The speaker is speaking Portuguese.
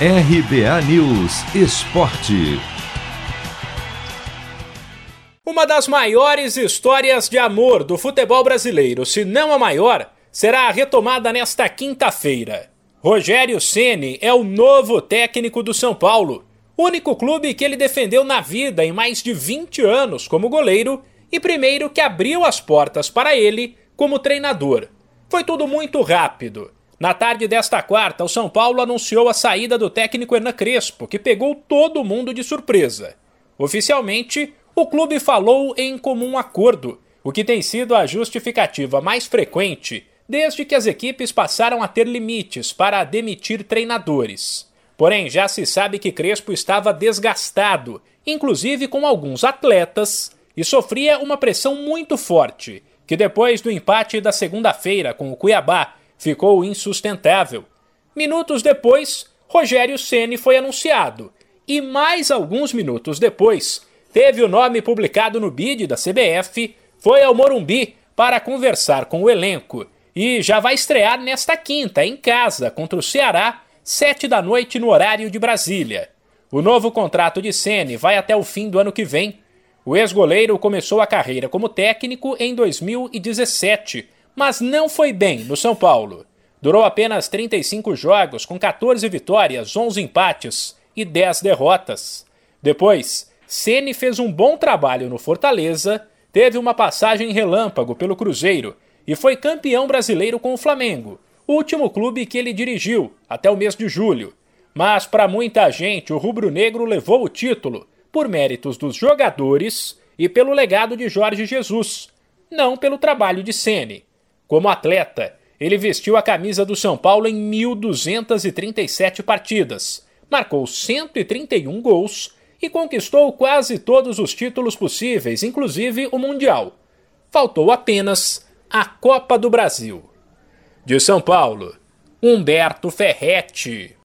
RBA News Esporte. Uma das maiores histórias de amor do futebol brasileiro, se não a maior, será retomada nesta quinta-feira. Rogério Ceni é o novo técnico do São Paulo, único clube que ele defendeu na vida em mais de 20 anos como goleiro e primeiro que abriu as portas para ele como treinador. Foi tudo muito rápido. Na tarde desta quarta, o São Paulo anunciou a saída do técnico Hernan Crespo, que pegou todo mundo de surpresa. Oficialmente, o clube falou em comum acordo, o que tem sido a justificativa mais frequente desde que as equipes passaram a ter limites para demitir treinadores. Porém, já se sabe que Crespo estava desgastado, inclusive com alguns atletas, e sofria uma pressão muito forte, que depois do empate da segunda-feira com o Cuiabá ficou insustentável. Minutos depois, Rogério Ceni foi anunciado e mais alguns minutos depois, teve o nome publicado no bid da CBF, foi ao Morumbi para conversar com o elenco e já vai estrear nesta quinta em casa contra o Ceará, sete da noite no horário de Brasília. O novo contrato de Ceni vai até o fim do ano que vem. O ex-goleiro começou a carreira como técnico em 2017 mas não foi bem no São Paulo. Durou apenas 35 jogos, com 14 vitórias, 11 empates e 10 derrotas. Depois, Ceni fez um bom trabalho no Fortaleza, teve uma passagem relâmpago pelo Cruzeiro e foi campeão brasileiro com o Flamengo, último clube que ele dirigiu até o mês de julho. Mas para muita gente, o rubro-negro levou o título por méritos dos jogadores e pelo legado de Jorge Jesus, não pelo trabalho de Ceni. Como atleta, ele vestiu a camisa do São Paulo em 1.237 partidas, marcou 131 gols e conquistou quase todos os títulos possíveis, inclusive o Mundial. Faltou apenas a Copa do Brasil. De São Paulo, Humberto Ferretti.